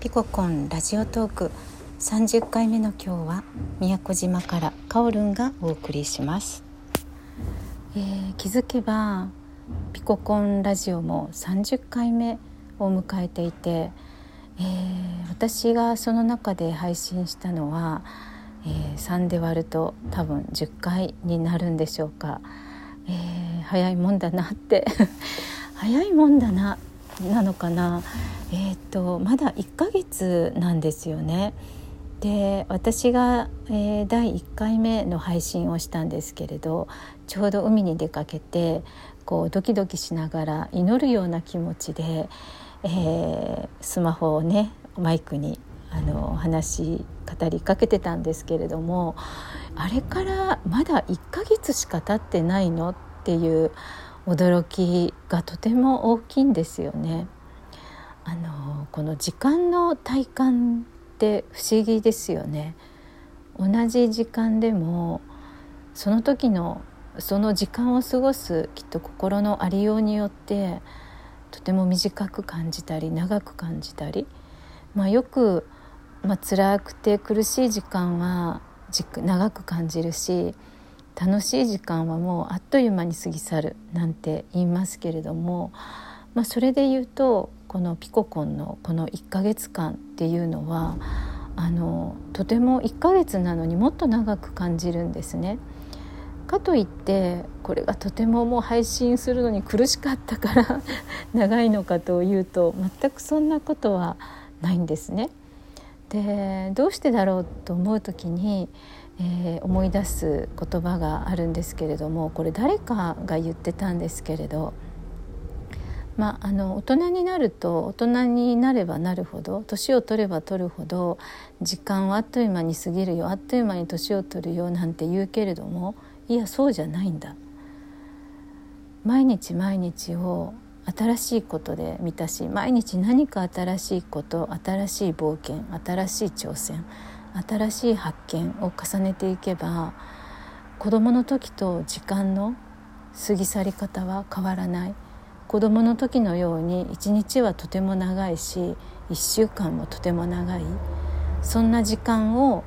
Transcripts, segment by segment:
ピココンラジオトーク。30回目の今日は宮古島からカオルンがお送りします、えー、気づけばピココンラジオも30回目を迎えていて、えー、私がその中で配信したのは、えー、3で割ると多分10回になるんでしょうか、えー、早いもんだなって。早いもんだな。なのかなえっ、ー、とまだ1ヶ月なんですよね。で私が、えー、第1回目の配信をしたんですけれどちょうど海に出かけてこうドキドキしながら祈るような気持ちで、えー、スマホをねマイクにあの話語りかけてたんですけれどもあれからまだ1ヶ月しか経ってないのっていう驚きがとても大きいんですよね。あのこの時間の体感って不思議ですよね。同じ時間でもその時のその時間を過ごすきっと心のありようによってとても短く感じたり長く感じたり、まあ、よく、まあ辛くて苦しい時間は長く感じるし楽しい時間はもうあっという間に過ぎ去るなんて言いますけれども、まあ、それで言うとこのピココンのこの1ヶ月間っていうのはあのとても1ヶ月なのにもっと長く感じるんですね。かといってこれがとてももう配信するのに苦しかったから長いのかというと全くそんなことはないんですね。でどうしてだろうと思う時にえー、思い出す言葉があるんですけれどもこれ誰かが言ってたんですけれど、まあ、あの大人になると大人になればなるほど年を取れば取るほど時間はあっという間に過ぎるよあっという間に年を取るよなんて言うけれどもいやそうじゃないんだ。毎日毎日を新しいことで満たし毎日何か新しいこと新しい冒険新しい挑戦新しい発見を重ねていけば子どもの時と時間の過ぎ去り方は変わらない。子どもの時のように一日はとても長いし1週間もとても長い。そんな時間を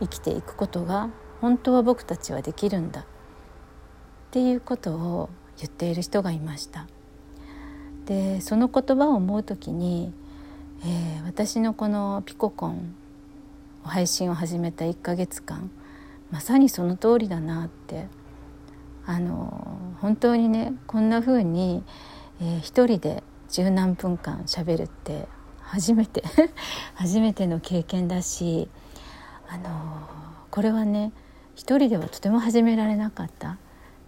生きていくことが本当は僕たちはできるんだ。っていうことを言っている人がいました。でその言葉を思う時に、えー、私のこのピココン配信を始めた1ヶ月間まさにその通りだなってあの本当にねこんな風に、えー、一人で十何分間しゃべるって初めて 初めての経験だしあのこれはね一人ではとても始められなかった。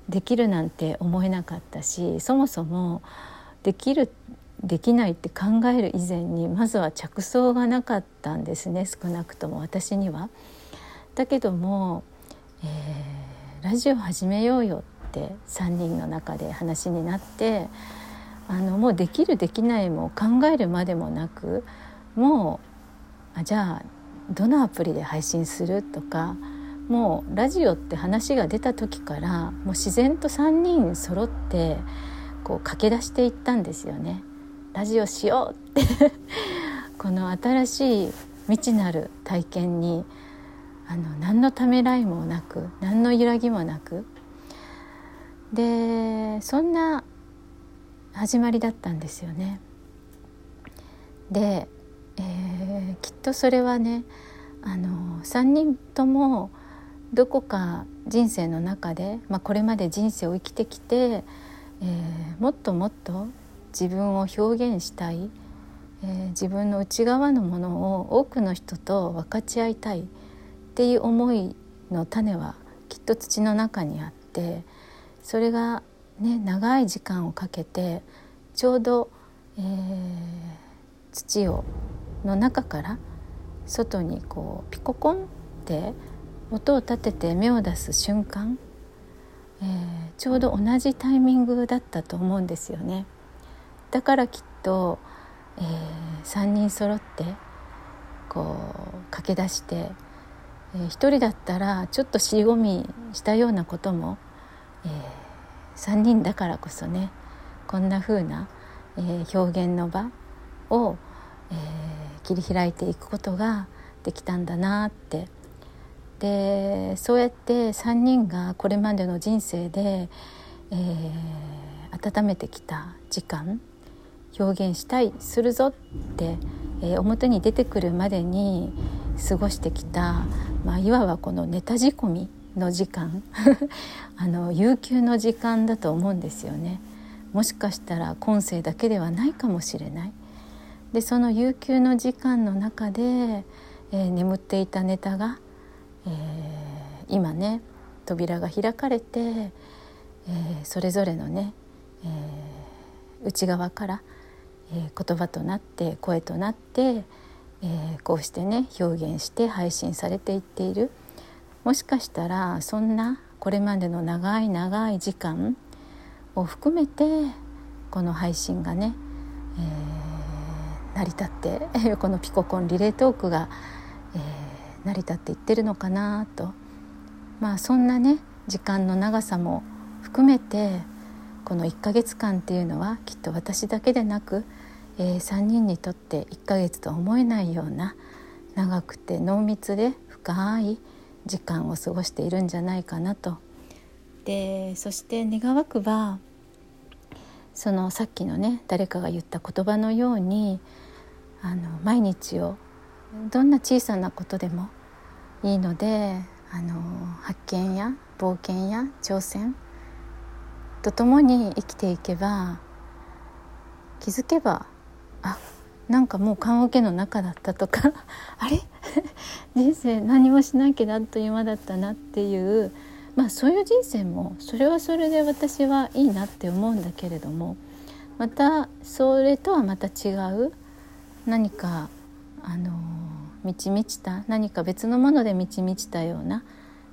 できるなんて思えなかったしそもそもできるできないって考える以前にまずは着想がなかったんですね少なくとも私には。だけども、えー、ラジオ始めようよって3人の中で話になってあのもうできるできないも考えるまでもなくもうあじゃあどのアプリで配信するとかもうラジオって話が出た時からもう自然と3人揃ってこう駆け出していったんですよね。ラジオしようって この新しい未知なる体験にあの何のためらいもなく何の揺らぎもなくでそんな始まりだったんですよね。で、えー、きっとそれはねあの3人ともどこか人生の中で、まあ、これまで人生を生きてきて、えー、もっともっと自分を表現したい、えー、自分の内側のものを多くの人と分かち合いたいっていう思いの種はきっと土の中にあってそれがね長い時間をかけてちょうど、えー、土をの中から外にこうピココンって音を立てて芽を出す瞬間、えー、ちょうど同じタイミングだったと思うんですよね。だからきっと、えー、3人揃ってこう駆け出して、えー、1人だったらちょっと尻込みしたようなことも、えー、3人だからこそねこんな風な、えー、表現の場を、えー、切り開いていくことができたんだなって。でそうやって3人がこれまでの人生で、えー、温めてきた時間表現したいするぞって、えー、表に出てくるまでに過ごしてきた、まあ、いわばこのネタ仕込みの時間 あの悠久の時間だと思うんですよね。もしかしたら今世だけではないかもしれない。でその悠久の時間の中で、えー、眠っていたネタがえー、今ね扉が開かれて、えー、それぞれのね、えー、内側から、えー、言葉となって声となって、えー、こうしてね表現して配信されていっている。もしかしたらそんなこれまでの長い長い時間を含めてこの配信がね、えー、成り立って このピココンリレートークが、えー成り立っていってるのかなと。まあそんなね時間の長さも含めてこの1ヶ月間っていうのはきっと私だけでなく、えー、3人にとって1ヶ月と思えないような長くて濃密で深い時間を過ごしているんじゃないかなと。でそして願わくばそのさっきのね誰かが言った言葉のようにあの毎日をどんな小さなことでもいいのであの発見や冒険や挑戦とともに生きていけば気づけばあなんかもう棺桶の中だったとか あれ？人生何もしなきゃあっという間だったなっていうまあそういう人生もそれはそれで私はいいなって思うんだけれどもまたそれとはまた違う何かあの満ち満ちた何か別のもので満ち満ちたような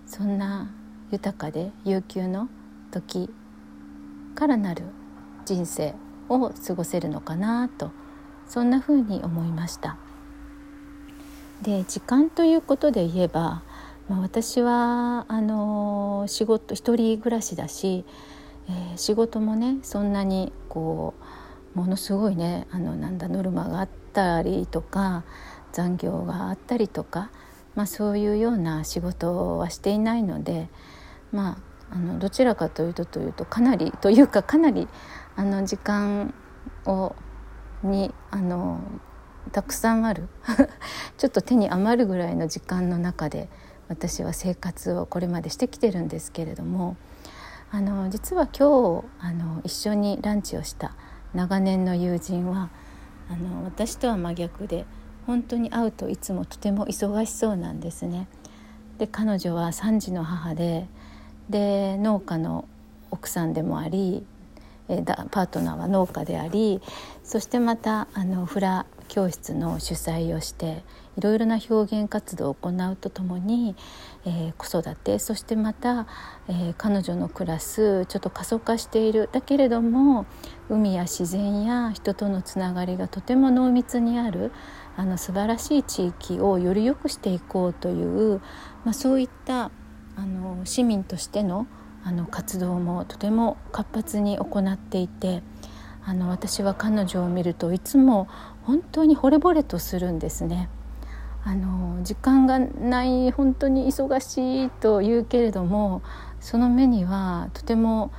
そんな豊かで悠久の時からなる人生を過ごせるのかなとそんなふうに思いました。で時間ということで言えば、まあ、私はあの仕事一人暮らしだし、えー、仕事もねそんなにこうものすごいねあのなんだノルマがあったりとか残業があったりとか、まあ、そういうような仕事はしていないので、まあ、あのどちらかというとというとかなりというかかなりあの時間をにあのたくさんある ちょっと手に余るぐらいの時間の中で私は生活をこれまでしてきてるんですけれどもあの実は今日あの一緒にランチをした長年の友人はあの私とは真逆で本当に会うといつもとても忙しそうなんですね。で彼女は3児の母でで農家の奥さんでもありえパートナーは農家でありそしてまたあのフラ教室の主催をしていろいろな表現活動を行うとともに、えー、子育てそしてまた、えー、彼女の暮らすちょっと過疎化している。だけれども海や自然や人とのつながりがとても濃密にあるあの素晴らしい地域をより良くしていこうという、まあ、そういったあの市民としてのあの活動もとても活発に行っていてあの私は彼女を見るといつも本当に惚れ惚れとするんですね。あの時間がない本当に忙しいと言うけれどもその目にはとても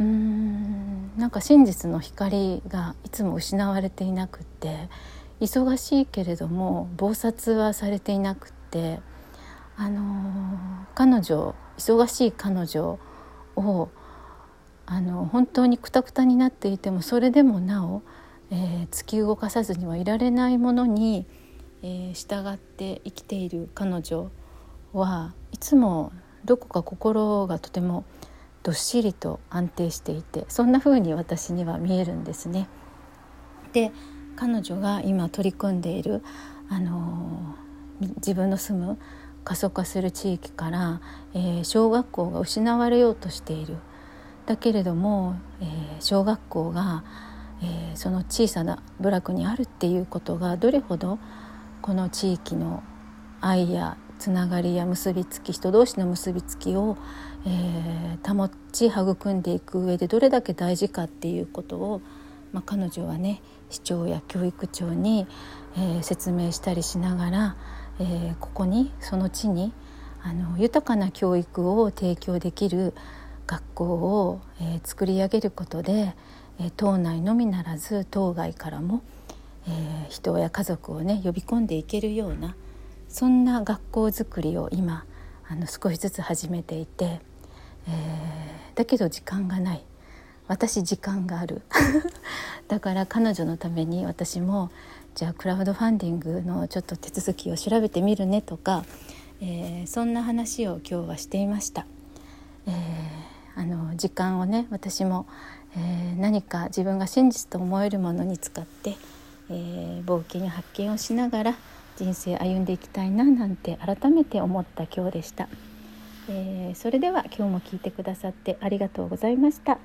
うーんなんか真実の光がいつも失われていなくって忙しいけれども忙殺はされていなくってあの彼女忙しい彼女をあの本当にくたくたになっていてもそれでもなお、えー、突き動かさずにはいられないものにえー、従って生きている彼女はいつもどこか心がとてもどっしりと安定していてそんな風に私には見えるんですね。で彼女が今取り組んでいる、あのー、自分の住む過疎化する地域から、えー、小学校が失われようとしている。だけれども、えー、小学校が、えその小さな部落にあるっていうことがどれほどこの地域の愛やつながりや結びつき人同士の結びつきを、えー、保ち育んでいく上でどれだけ大事かっていうことをまあ、彼女はね市長や教育長に、えー、説明したりしながら、えー、ここにその地にあの豊かな教育を提供できる学校を、えー、作り上げることで、えー、島内のみならず島外からも、えー、人や家族をね呼び込んでいけるようなそんな学校づくりを今あの少しずつ始めていて、え、だけど時間がない。私時間がある。だから彼女のために私もじゃあクラウドファンディングのちょっと手続きを調べてみるねとか、えー、そんな話を今日はしていました。えー、あの時間をね私も、えー、何か自分が真実と思えるものに使って、え、冒険や発見をしながら人生歩んでいきたいななんて改めて思った今日でした、え、それでは今日も聞いてくださってありがとうございました。